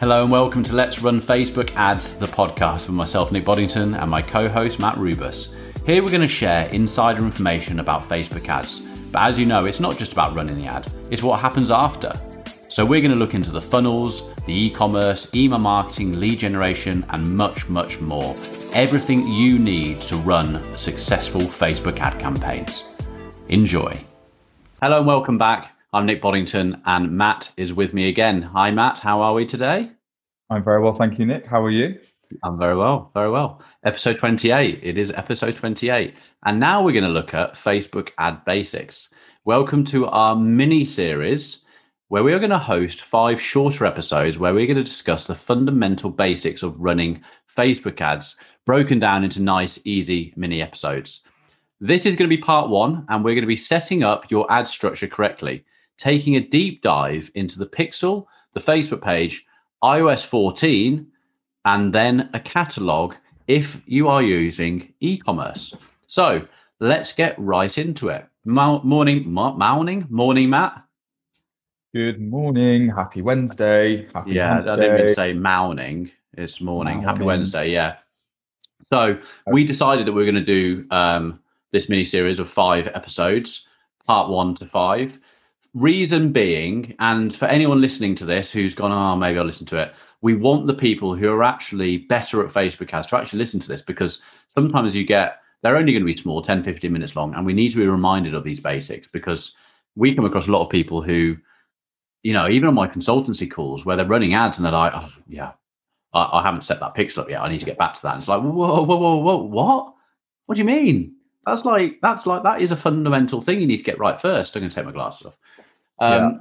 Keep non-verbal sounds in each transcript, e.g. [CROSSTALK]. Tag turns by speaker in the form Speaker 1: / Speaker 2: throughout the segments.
Speaker 1: Hello and welcome to Let's Run Facebook Ads, the podcast with myself, Nick Boddington, and my co host, Matt Rubus. Here we're going to share insider information about Facebook ads. But as you know, it's not just about running the ad, it's what happens after. So we're going to look into the funnels, the e commerce, email marketing, lead generation, and much, much more. Everything you need to run successful Facebook ad campaigns. Enjoy. Hello and welcome back. I'm Nick Boddington, and Matt is with me again. Hi, Matt. How are we today?
Speaker 2: I'm very well, thank you, Nick. How are you?
Speaker 1: I'm very well, very well. Episode 28. It is episode 28. And now we're going to look at Facebook ad basics. Welcome to our mini series where we are going to host five shorter episodes where we're going to discuss the fundamental basics of running Facebook ads, broken down into nice, easy mini episodes. This is going to be part one, and we're going to be setting up your ad structure correctly taking a deep dive into the pixel, the Facebook page, iOS 14, and then a catalog if you are using e commerce. So let's get right into it. Mo- morning, mo- morning, morning, Matt.
Speaker 2: Good morning. Happy Wednesday. Happy
Speaker 1: yeah, I didn't even say morning. It's morning. morning. Happy Wednesday. Yeah. So we decided that we are going to do um, this mini series of five episodes, part one to five. Reason being, and for anyone listening to this who's gone, oh, maybe I'll listen to it, we want the people who are actually better at Facebook ads to actually listen to this because sometimes you get, they're only going to be small, 10, 15 minutes long. And we need to be reminded of these basics because we come across a lot of people who, you know, even on my consultancy calls where they're running ads and they're like, oh, yeah, I, I haven't set that pixel up yet. I need to get back to that. And it's like, whoa, whoa, whoa, whoa, what? What do you mean? That's like that's like that is a fundamental thing you need to get right first. I'm going to take my glasses off. Um, yeah.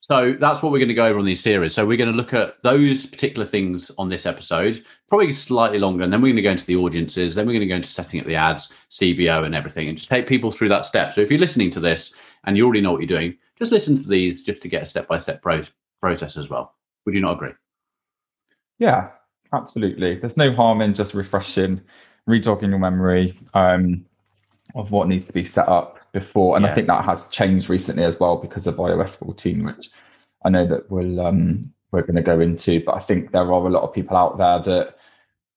Speaker 1: So that's what we're going to go over on these series. So we're going to look at those particular things on this episode, probably slightly longer, and then we're going to go into the audiences. Then we're going to go into setting up the ads, CBO, and everything, and just take people through that step. So if you're listening to this and you already know what you're doing, just listen to these just to get a step by step process as well. Would you not agree?
Speaker 2: Yeah, absolutely. There's no harm in just refreshing, rejogging your memory um, of what needs to be set up before, and yeah. I think that has changed recently as well because of iOS 14, which I know that we'll um, we're going to go into. But I think there are a lot of people out there that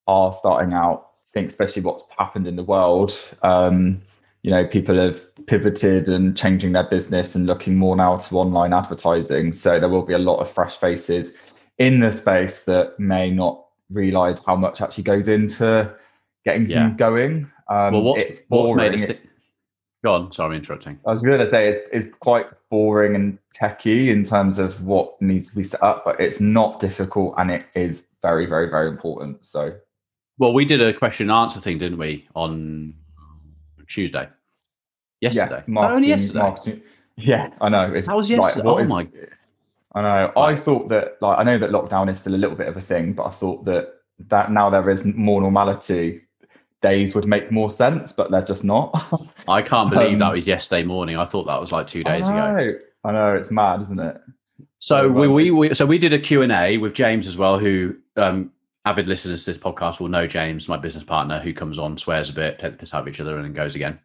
Speaker 2: are starting out. I think especially what's happened in the world. Um, you know, people have pivoted and changing their business and looking more now to online advertising. So there will be a lot of fresh faces in the space that may not realize how much actually goes into getting yeah. things going.
Speaker 1: Um, well, what, what's made us th- Go on. Sorry, I'm interrupting.
Speaker 2: I was going to say it's, it's quite boring and techy in terms of what needs to be set up, but it's not difficult and it is very, very, very important. So,
Speaker 1: well, we did a question and answer thing, didn't we, on Tuesday? Yesterday.
Speaker 2: Yeah, marketing, only yesterday. Marketing. Yeah, I know.
Speaker 1: It's, How was yesterday? Like, oh is, my.
Speaker 2: I know. Right. I thought that, like, I know that lockdown is still a little bit of a thing, but I thought that that now there is more normality days would make more sense, but they're just not. [LAUGHS]
Speaker 1: I can't believe um, that was yesterday morning. I thought that was like two days
Speaker 2: I
Speaker 1: ago.
Speaker 2: I know it's mad, isn't it?
Speaker 1: So we, we, we so we did a Q and A with James as well, who um, avid listeners to this podcast will know James, my business partner, who comes on, swears a bit, takes the piss out of each other, and then goes again.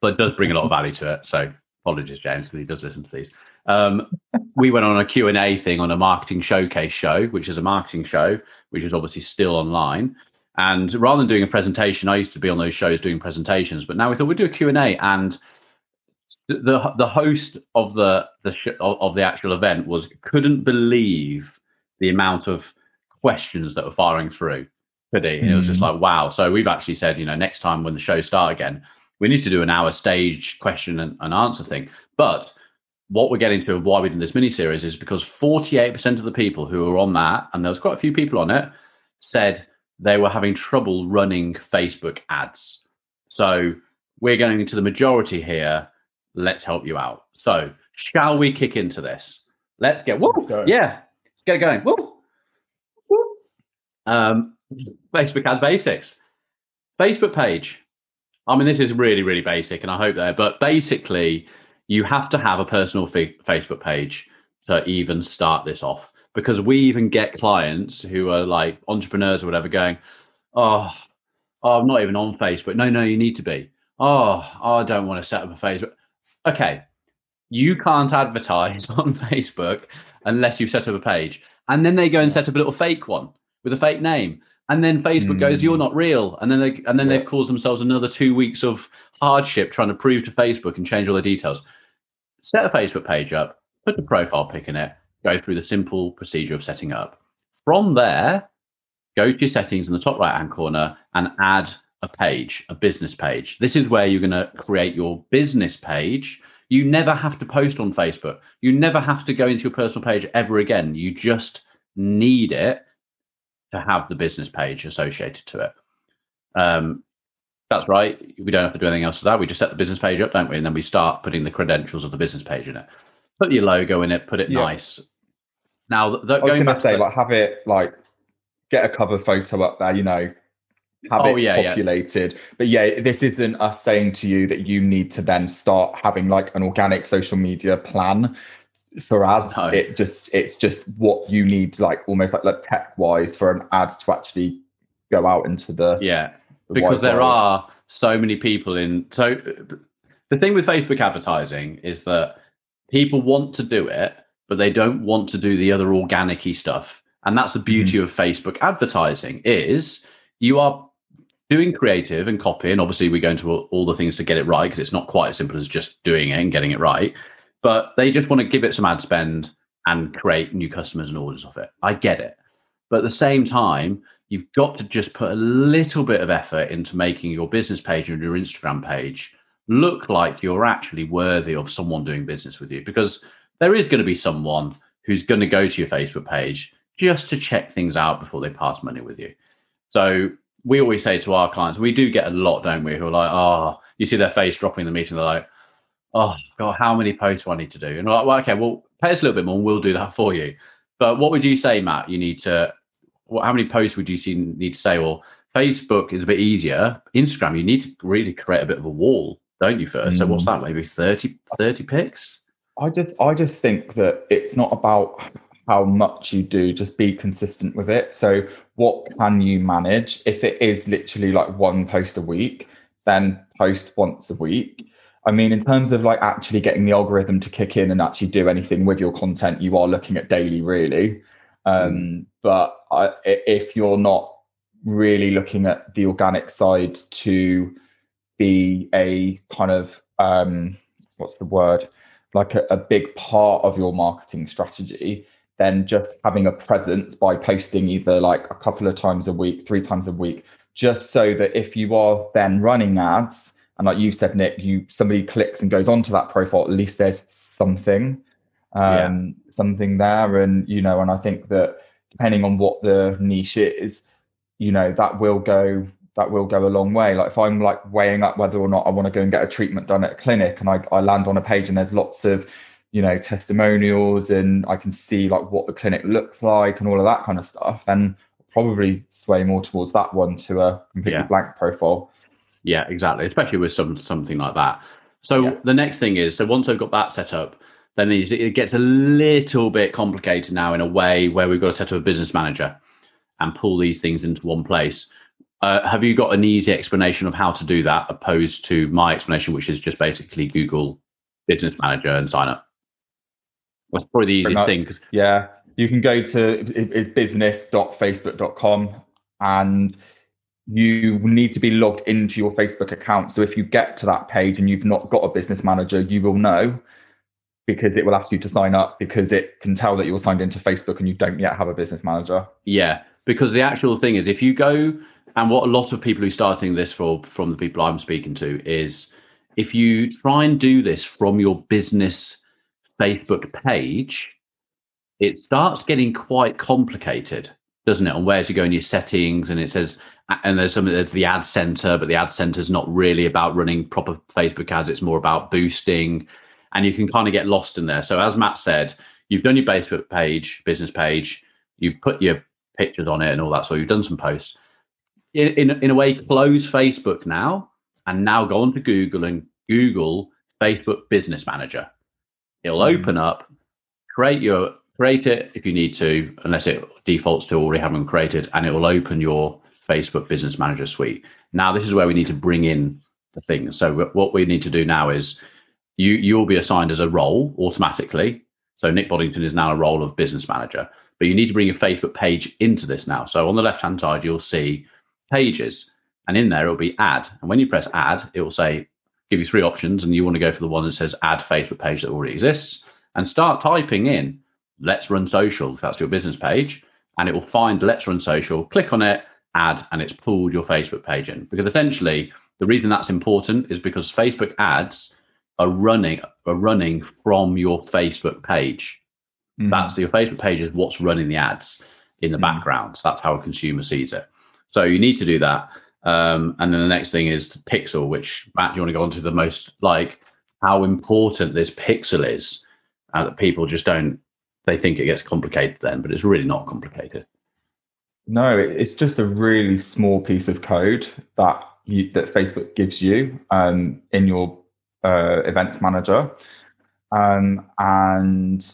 Speaker 1: But does bring a lot of value to it. So apologies, James, because he does listen to these. Um, we went on a Q and A thing on a marketing showcase show, which is a marketing show, which is obviously still online. And rather than doing a presentation, I used to be on those shows doing presentations, but now we thought we'd do a Q&A and the the host of the the of the actual event was couldn't believe the amount of questions that were firing through. Could he? Mm. It was just hmm. like wow. So we've actually said, you know, next time when the show start again, we need to do an hour stage question and, and answer thing. But what we're getting to of why we did this mini series is because 48% of the people who were on that, and there was quite a few people on it, said they were having trouble running Facebook ads. So we're going into the majority here. Let's help you out. So shall we kick into this? Let's get woo, yeah, let's get it going. Woo, woo. Um, Facebook ad basics. Facebook page. I mean, this is really, really basic, and I hope that. But basically, you have to have a personal Facebook page to even start this off because we even get clients who are like entrepreneurs or whatever going, oh, oh, I'm not even on Facebook. No, no, you need to be. Oh, oh I don't want to set up a Facebook. Okay, you can't advertise [LAUGHS] on Facebook unless you set up a page. and then they go and set up a little fake one with a fake name, and then Facebook mm. goes, "You're not real," and then they and then yeah. they've caused themselves another two weeks of hardship trying to prove to Facebook and change all the details. Set a Facebook page up, put the profile pic in it, go through the simple procedure of setting up. From there, go to your settings in the top right hand corner and add a page, a business page. This is where you're going to create your business page. You never have to post on Facebook. You never have to go into your personal page ever again. You just need it to have the business page associated to it. Um, that's right. We don't have to do anything else to that. We just set the business page up, don't we? And then we start putting the credentials of the business page in it. Put your logo in it. Put it nice. Now,
Speaker 2: going back to say, the, like, have it like get a cover photo up there. You know, have oh, it yeah, populated. Yeah. But yeah, this isn't us saying to you that you need to then start having like an organic social media plan for ads. No. It just it's just what you need, like almost like, like tech wise, for an ad to actually go out into the
Speaker 1: yeah. The because there world. are so many people in. So the thing with Facebook advertising is that people want to do it, but they don't want to do the other organicy stuff. And that's the beauty mm. of Facebook advertising is you are doing creative and copy, and obviously we go into all, all the things to get it right because it's not quite as simple as just doing it and getting it right. But they just want to give it some ad spend and create new customers and orders off it. I get it. But at the same time, you've got to just put a little bit of effort into making your business page and your Instagram page look like you're actually worthy of someone doing business with you because there is going to be someone who's going to go to your Facebook page just to check things out before they pass money with you. So we always say to our clients, we do get a lot, don't we? Who are like, oh, you see their face dropping in the meeting. They're like, oh, God, how many posts do I need to do? And we're like, well, okay, well, pay us a little bit more and we'll do that for you. But what would you say, Matt? You need to, what, how many posts would you see, need to say? Well, Facebook is a bit easier. Instagram, you need to really create a bit of a wall, don't you, first? Mm. So what's mm. that? Maybe 30, 30 pics?
Speaker 2: I just, I just think that it's not about how much you do, just be consistent with it. So, what can you manage? If it is literally like one post a week, then post once a week. I mean, in terms of like actually getting the algorithm to kick in and actually do anything with your content, you are looking at daily, really. Um, mm. But I, if you're not really looking at the organic side to be a kind of um, what's the word like a, a big part of your marketing strategy, then just having a presence by posting either like a couple of times a week, three times a week, just so that if you are then running ads, and like you said, Nick, you somebody clicks and goes onto that profile, at least there's something, um, yeah. something there. And you know, and I think that depending on what the niche is, you know, that will go that will go a long way. Like if I'm like weighing up whether or not I want to go and get a treatment done at a clinic and I, I land on a page and there's lots of you know testimonials and i can see like what the clinic looks like and all of that kind of stuff then probably sway more towards that one to a completely yeah. blank profile
Speaker 1: yeah exactly especially with some something like that so yeah. the next thing is so once i've got that set up then it gets a little bit complicated now in a way where we've got to set up a business manager and pull these things into one place uh, have you got an easy explanation of how to do that opposed to my explanation which is just basically google business manager and sign up that's probably the easiest thing.
Speaker 2: Yeah, you can go to it's business.facebook.com and you need to be logged into your Facebook account. So if you get to that page and you've not got a business manager, you will know because it will ask you to sign up because it can tell that you're signed into Facebook and you don't yet have a business manager.
Speaker 1: Yeah, because the actual thing is if you go and what a lot of people who are starting this for from the people I'm speaking to is if you try and do this from your business Facebook page, it starts getting quite complicated, doesn't it? On where to go in your settings, and it says, and there's some there's the ad center, but the ad center is not really about running proper Facebook ads. It's more about boosting, and you can kind of get lost in there. So as Matt said, you've done your Facebook page, business page, you've put your pictures on it and all that. So you've done some posts. In, in, a way, close Facebook now, and now go on to Google and Google Facebook Business Manager It'll mm. open up, create your create it if you need to, unless it defaults to already having created, and it will open your Facebook Business Manager suite. Now, this is where we need to bring in the things. So what we need to do now is you you'll be assigned as a role automatically. So Nick Boddington is now a role of business manager, but you need to bring your Facebook page into this now. So on the left hand side, you'll see pages, and in there it'll be add. And when you press add, it will say give you three options, and you want to go for the one that says add Facebook page that already exists, and start typing in Let's Run Social if that's your business page, and it will find Let's Run Social. Click on it, add, and it's pulled your Facebook page in. Because essentially, the reason that's important is because Facebook ads are running are running from your Facebook page. Mm. That's your Facebook page is what's running the ads in the mm. background. So that's how a consumer sees it. So you need to do that. Um, and then the next thing is pixel, which Matt, do you want to go on to the most like how important this pixel is? Uh, that people just don't they think it gets complicated then, but it's really not complicated.
Speaker 2: No, it's just a really small piece of code that you, that Facebook gives you um, in your uh, events manager. Um, and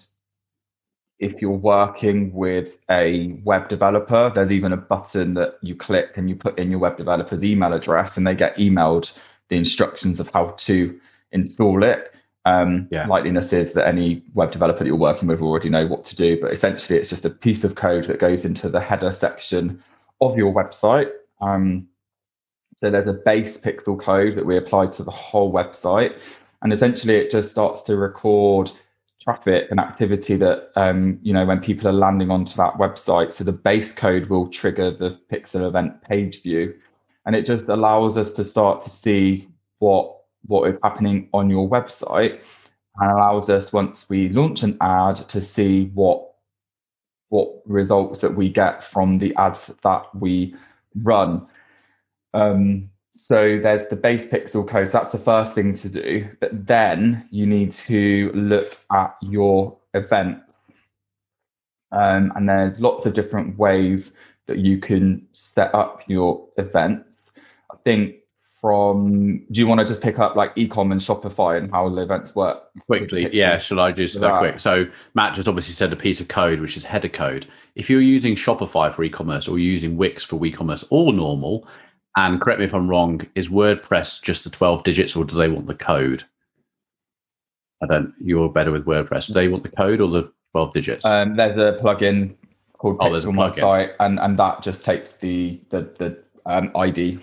Speaker 2: if you're working with a web developer, there's even a button that you click and you put in your web developer's email address, and they get emailed the instructions of how to install it. Um, yeah. Likeliness is that any web developer that you're working with already know what to do, but essentially it's just a piece of code that goes into the header section of your website. Um, so there's a base pixel code that we apply to the whole website. And essentially it just starts to record traffic and activity that, um, you know, when people are landing onto that website. So the base code will trigger the pixel event page view. And it just allows us to start to see what what is happening on your website and allows us once we launch an ad to see what what results that we get from the ads that we run um, so there's the base pixel code. So that's the first thing to do. But then you need to look at your event. Um, and there's lots of different ways that you can set up your event. I think from do you want to just pick up like ecom and shopify and how the events work
Speaker 1: quickly yeah shall i just go quick so matt just obviously said a piece of code which is header code if you're using shopify for e-commerce or using wix for e-commerce or normal and correct me if I'm wrong, is WordPress just the 12 digits or do they want the code? I don't, you're better with WordPress. Do they want the code or the 12 digits?
Speaker 2: Um, there's a plugin called oh, Pixel My Site, and, and that just takes the, the, the um, ID.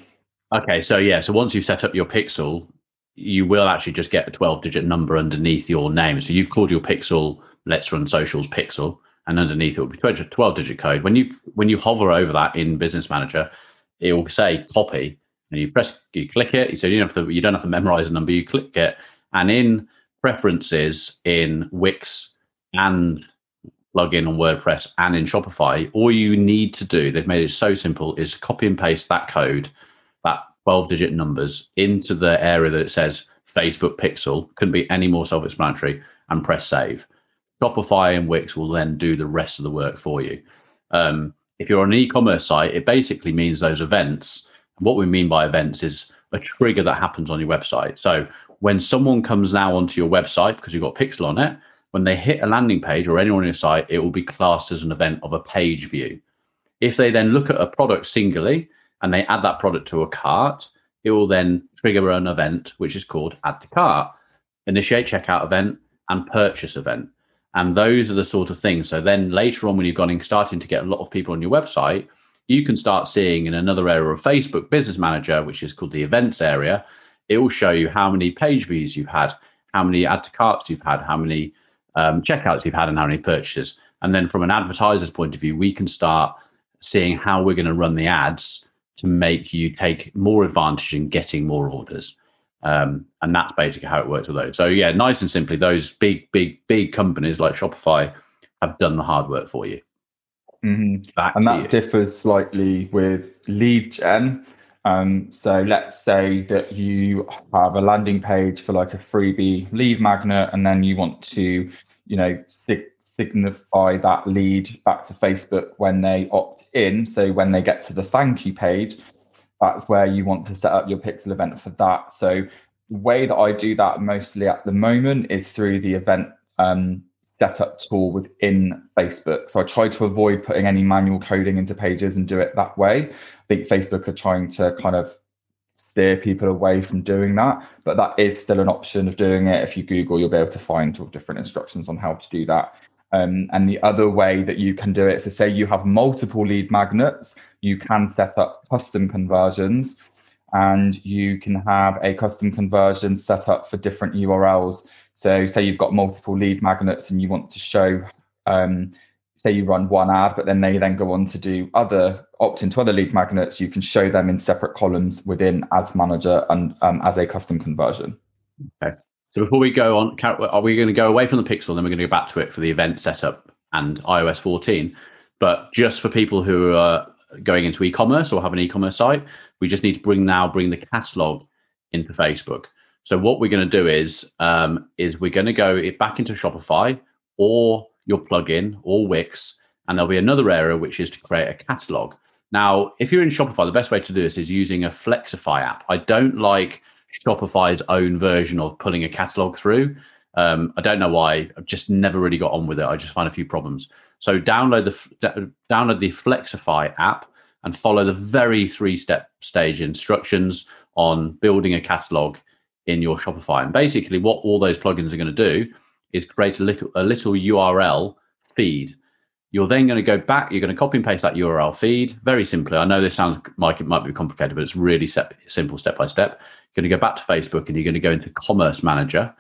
Speaker 1: Okay, so yeah, so once you've set up your Pixel, you will actually just get a 12 digit number underneath your name. So you've called your Pixel, Let's Run Socials Pixel, and underneath it will be 12 digit code. When you when you hover over that in Business Manager, it will say copy, and you press, you click it. So you don't have to, you don't have to memorize a number. You click it, and in preferences in Wix and plugin on WordPress and in Shopify, all you need to do, they've made it so simple, is copy and paste that code, that 12 digit numbers into the area that it says Facebook Pixel. Couldn't be any more self explanatory and press save. Shopify and Wix will then do the rest of the work for you. Um, if you're on an e-commerce site, it basically means those events. And what we mean by events is a trigger that happens on your website. So when someone comes now onto your website because you've got Pixel on it, when they hit a landing page or anyone on your site, it will be classed as an event of a page view. If they then look at a product singly and they add that product to a cart, it will then trigger an event which is called add to cart, initiate checkout event, and purchase event. And those are the sort of things. So then later on, when you've gone and starting to get a lot of people on your website, you can start seeing in another area of Facebook Business Manager, which is called the events area, it will show you how many page views you've had, how many add to carts you've had, how many um, checkouts you've had, and how many purchases. And then from an advertiser's point of view, we can start seeing how we're going to run the ads to make you take more advantage in getting more orders. Um, and that's basically how it works with those. So yeah, nice and simply, those big, big, big companies like Shopify have done the hard work for you.
Speaker 2: Mm-hmm. and that you. differs slightly with lead gen. Um, so let's say that you have a landing page for like a freebie lead magnet, and then you want to, you know, signify that lead back to Facebook when they opt in. So when they get to the thank you page, that's where you want to set up your pixel event for that. So the way that I do that mostly at the moment is through the event um, setup tool within Facebook. So I try to avoid putting any manual coding into pages and do it that way. I think Facebook are trying to kind of steer people away from doing that. But that is still an option of doing it. If you Google, you'll be able to find all different instructions on how to do that. Um, and the other way that you can do it, so say you have multiple lead magnets, you can set up custom conversions and you can have a custom conversion set up for different URLs. So say you've got multiple lead magnets and you want to show um, say you run one ad, but then they then go on to do other opt into other lead magnets, you can show them in separate columns within Ads Manager and um, as a custom conversion.
Speaker 1: Okay. So before we go on, are we going to go away from the Pixel? Then we're going to go back to it for the event setup and iOS 14. But just for people who are going into e-commerce or have an e-commerce site, we just need to bring now bring the catalog into Facebook. So what we're going to do is um, is we're going to go back into Shopify or your plugin or Wix, and there'll be another area which is to create a catalog. Now, if you're in Shopify, the best way to do this is using a Flexify app. I don't like Shopify's own version of pulling a catalog through. Um, I don't know why. I've just never really got on with it. I just find a few problems. So download the download the Flexify app and follow the very three step stage instructions on building a catalog in your Shopify. And basically, what all those plugins are going to do is create a little a little URL feed. You're then going to go back. You're going to copy and paste that URL feed very simply. I know this sounds like it might be complicated, but it's really simple step by step. You're going to go back to Facebook and you're going to go into Commerce Manager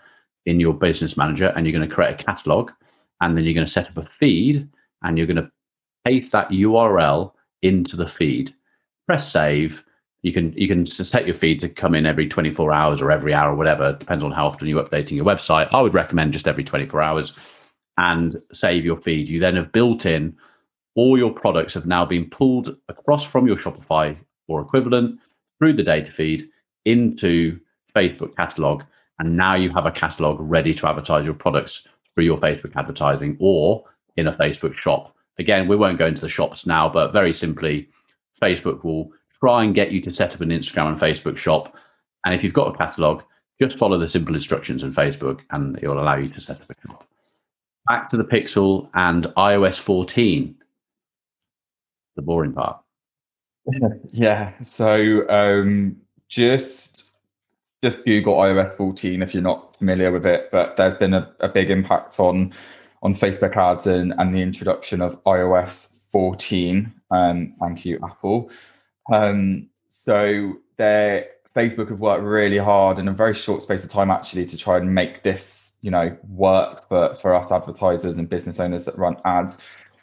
Speaker 1: in your Business Manager, and you're going to create a catalog, and then you're going to set up a feed, and you're going to paste that URL into the feed. Press save, you can you can set your feed to come in every 24 hours or every hour or whatever depends on how often you're updating your website i would recommend just every 24 hours and save your feed you then have built in all your products have now been pulled across from your shopify or equivalent through the data feed into facebook catalog and now you have a catalog ready to advertise your products through your facebook advertising or in a facebook shop again we won't go into the shops now but very simply facebook will try and get you to set up an Instagram and Facebook shop. And if you've got a catalog, just follow the simple instructions in Facebook and it will allow you to set up a shop. Back to the Pixel and iOS 14, the boring part. [LAUGHS]
Speaker 2: Yeah. So um, just just Google iOS 14 if you're not familiar with it. But there's been a, a big impact on on Facebook ads and, and the introduction of iOS 14. Um, thank you, Apple. Um, so Facebook have worked really hard in a very short space of time actually to try and make this, you know, work for, for us advertisers and business owners that run ads.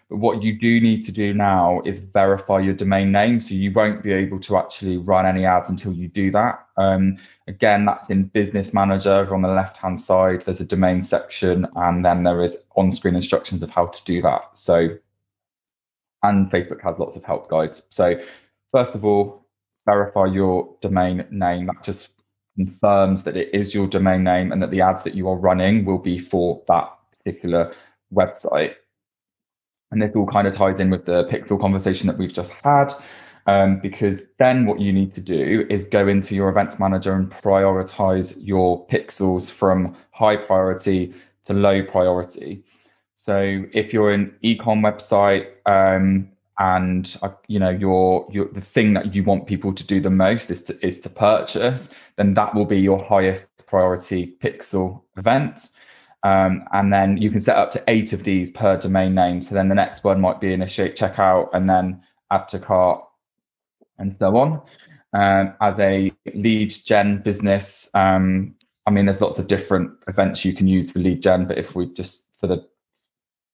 Speaker 2: But what you do need to do now is verify your domain name. So you won't be able to actually run any ads until you do that. Um, again, that's in Business Manager on the left hand side. There's a domain section, and then there is on screen instructions of how to do that. So, and Facebook has lots of help guides. So first of all, verify your domain name. That just confirms that it is your domain name and that the ads that you are running will be for that particular website. And this all kind of ties in with the pixel conversation that we've just had. Um, because then what you need to do is go into your events manager and prioritize your pixels from high priority to low priority. So if you're an ecom website, um, and uh, you know your your the thing that you want people to do the most is to is to purchase then that will be your highest priority pixel event. Um, and then you can set up to eight of these per domain name. So then the next one might be initiate checkout and then add to cart and so on. Um, as a lead gen business um, i mean there's lots of different events you can use for lead gen but if we just for the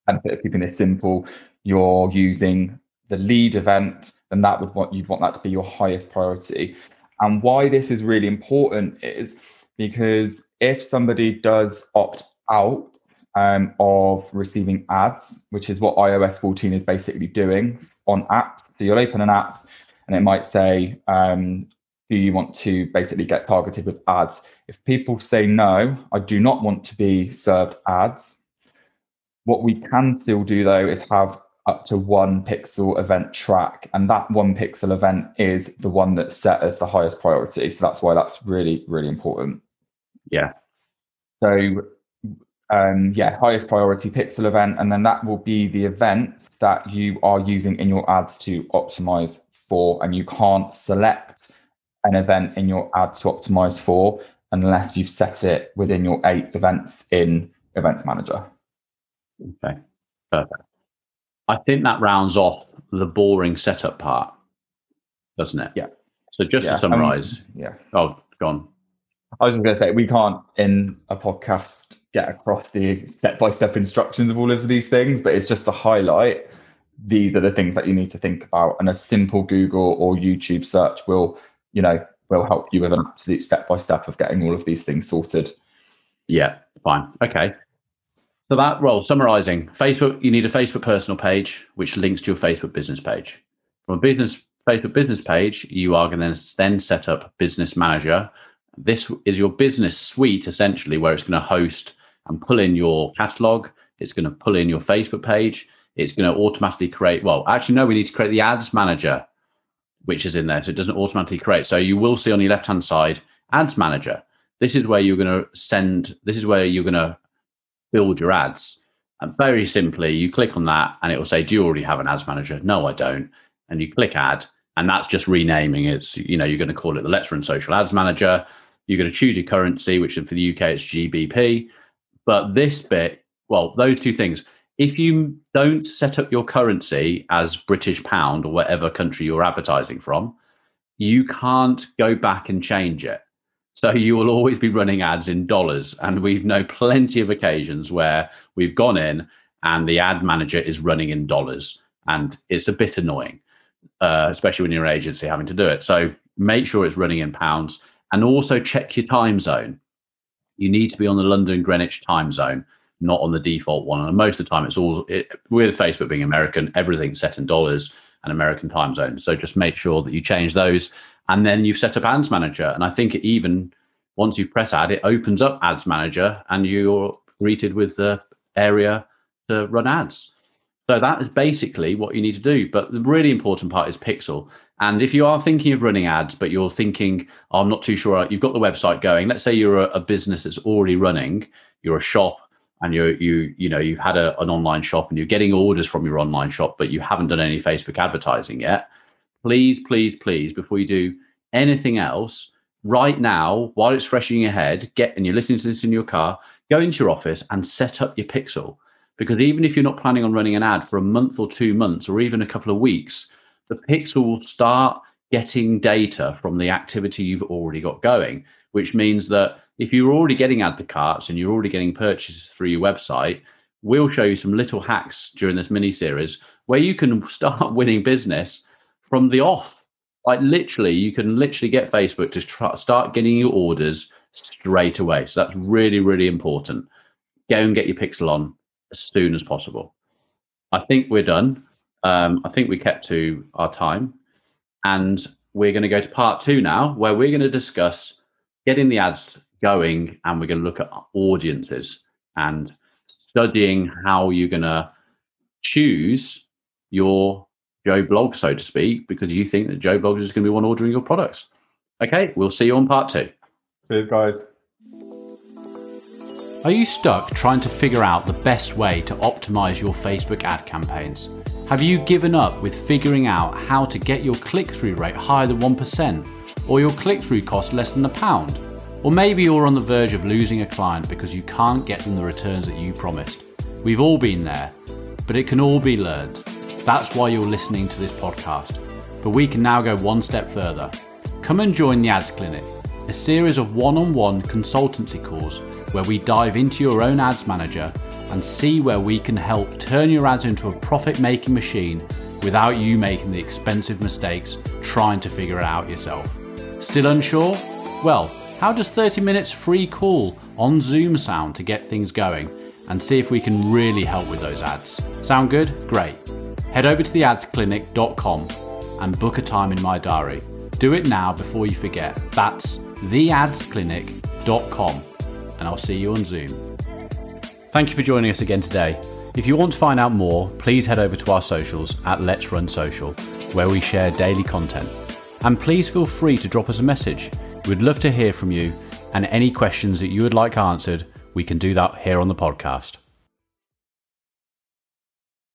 Speaker 2: benefit of keeping this simple you're using the lead event, then that would want you'd want that to be your highest priority. And why this is really important is because if somebody does opt out um, of receiving ads, which is what iOS 14 is basically doing on apps, so you'll open an app and it might say, um, do you want to basically get targeted with ads? If people say no, I do not want to be served ads. What we can still do though is have up to one pixel event track. And that one pixel event is the one that's set as the highest priority. So that's why that's really, really important.
Speaker 1: Yeah.
Speaker 2: So, um, yeah, highest priority pixel event. And then that will be the event that you are using in your ads to optimize for. And you can't select an event in your ad to optimize for unless you've set it within your eight events in Events Manager.
Speaker 1: Okay, perfect. I think that rounds off the boring setup part, doesn't it?
Speaker 2: Yeah.
Speaker 1: So just
Speaker 2: Yeah,
Speaker 1: to summarize,
Speaker 2: um, yeah.
Speaker 1: oh, gone.
Speaker 2: I was just going to say, we can't in a podcast get across the step by step instructions of all of these things, but it's just to highlight these are the things that you need to think about. And a simple Google or YouTube search will, you know, will help you with an absolute step by step of getting all of these things sorted.
Speaker 1: Yeah, fine. Okay. So that role, summarizing Facebook, you need a Facebook personal page, which links to your Facebook business page. From a business Facebook business page, you are going to then set up Business Manager. This is your business suite, essentially, where it's going to host and pull in your catalog. It's going to pull in your Facebook page. It's going to automatically create. Well, actually, no, we need to create the Ads Manager, which is in there, so it doesn't automatically create. So you will see on the left hand side Ads Manager. This is where you're going to send. This is where you're going to build your ads. And very simply, you click on that, and it will say, "Do you already have an Ads Manager?" No, I don't. And you click Add, and that's just renaming it. You know, you're going to call it the Let's Run Social Ads Manager. You're going to choose your currency, which for the UK it's GBP. But this bit, well, those two things. If you don't set up your currency as British pound or whatever country you're advertising from, you can't go back and change it. So you will always be running ads in dollars. And we've know plenty of occasions where we've gone in and the ad manager is running in dollars. And it's a bit annoying, uh, especially when you're an agency having to do it. So make sure it's running in pounds and also check your time zone. You need to be on the London Greenwich time zone, not on the default one. And most of the time, it's all it, with Facebook being American, everything's set in dollars and American time zone. So just make sure that you change those. And then you've set up Ads Manager. And I think it even once you press add, it opens up Ads Manager and you're greeted with the area to run ads. So that is basically what you need to do. But the really important part is Pixel. And if you are thinking of running ads, but you're thinking, oh, I'm not too sure, you've got the website going. Let's say you're a, a business that's already running, you're a shop, and you you you know you've had a, an online shop and you're getting orders from your online shop, but you haven't done any Facebook advertising yet. Please, please, please, before you do anything else, right now, while it's fresh in your head, get and you're listening to this in your car, go into your office and set up your Pixel. Because even if you're not planning on running an ad for a month or two months or even a couple of weeks, the Pixel will start getting data from the activity you've already got going, which means that if you're already getting add to carts and you're already getting purchases through your website, we'll show you some little hacks during this mini series where you can [LAUGHS] start winning business from the off. Like literally, you can literally get Facebook to try, start getting your orders straight away. So that's really, really important. Go and get your pixel on as soon as possible. I think we're done. Um, I think we kept to our time. And we're going to go to part two now, where we're going to discuss getting the ads going and we're going to look at audiences and studying how you're going to choose your Joe blog, so to speak, because you think that Joe blog is going to be one ordering your products. Okay, we'll see you on part two.
Speaker 2: Cheers, guys.
Speaker 1: Are you stuck trying to figure out the best way to optimize your Facebook ad campaigns? Have you given up with figuring out how to get your click through rate higher than 1% or your click through cost less than a pound? Or maybe you're on the verge of losing a client because you can't get them the returns that you promised. We've all been there, but it can all be learned. That's why you're listening to this podcast. But we can now go one step further. Come and join the Ads Clinic, a series of one on one consultancy calls where we dive into your own ads manager and see where we can help turn your ads into a profit making machine without you making the expensive mistakes trying to figure it out yourself. Still unsure? Well, how does 30 minutes free call on Zoom sound to get things going and see if we can really help with those ads? Sound good? Great. Head over to theadsclinic.com and book a time in my diary. Do it now before you forget. That's theadsclinic.com and I'll see you on Zoom. Thank you for joining us again today. If you want to find out more, please head over to our socials at Let's Run Social, where we share daily content. And please feel free to drop us a message. We'd love to hear from you, and any questions that you would like answered, we can do that here on the podcast.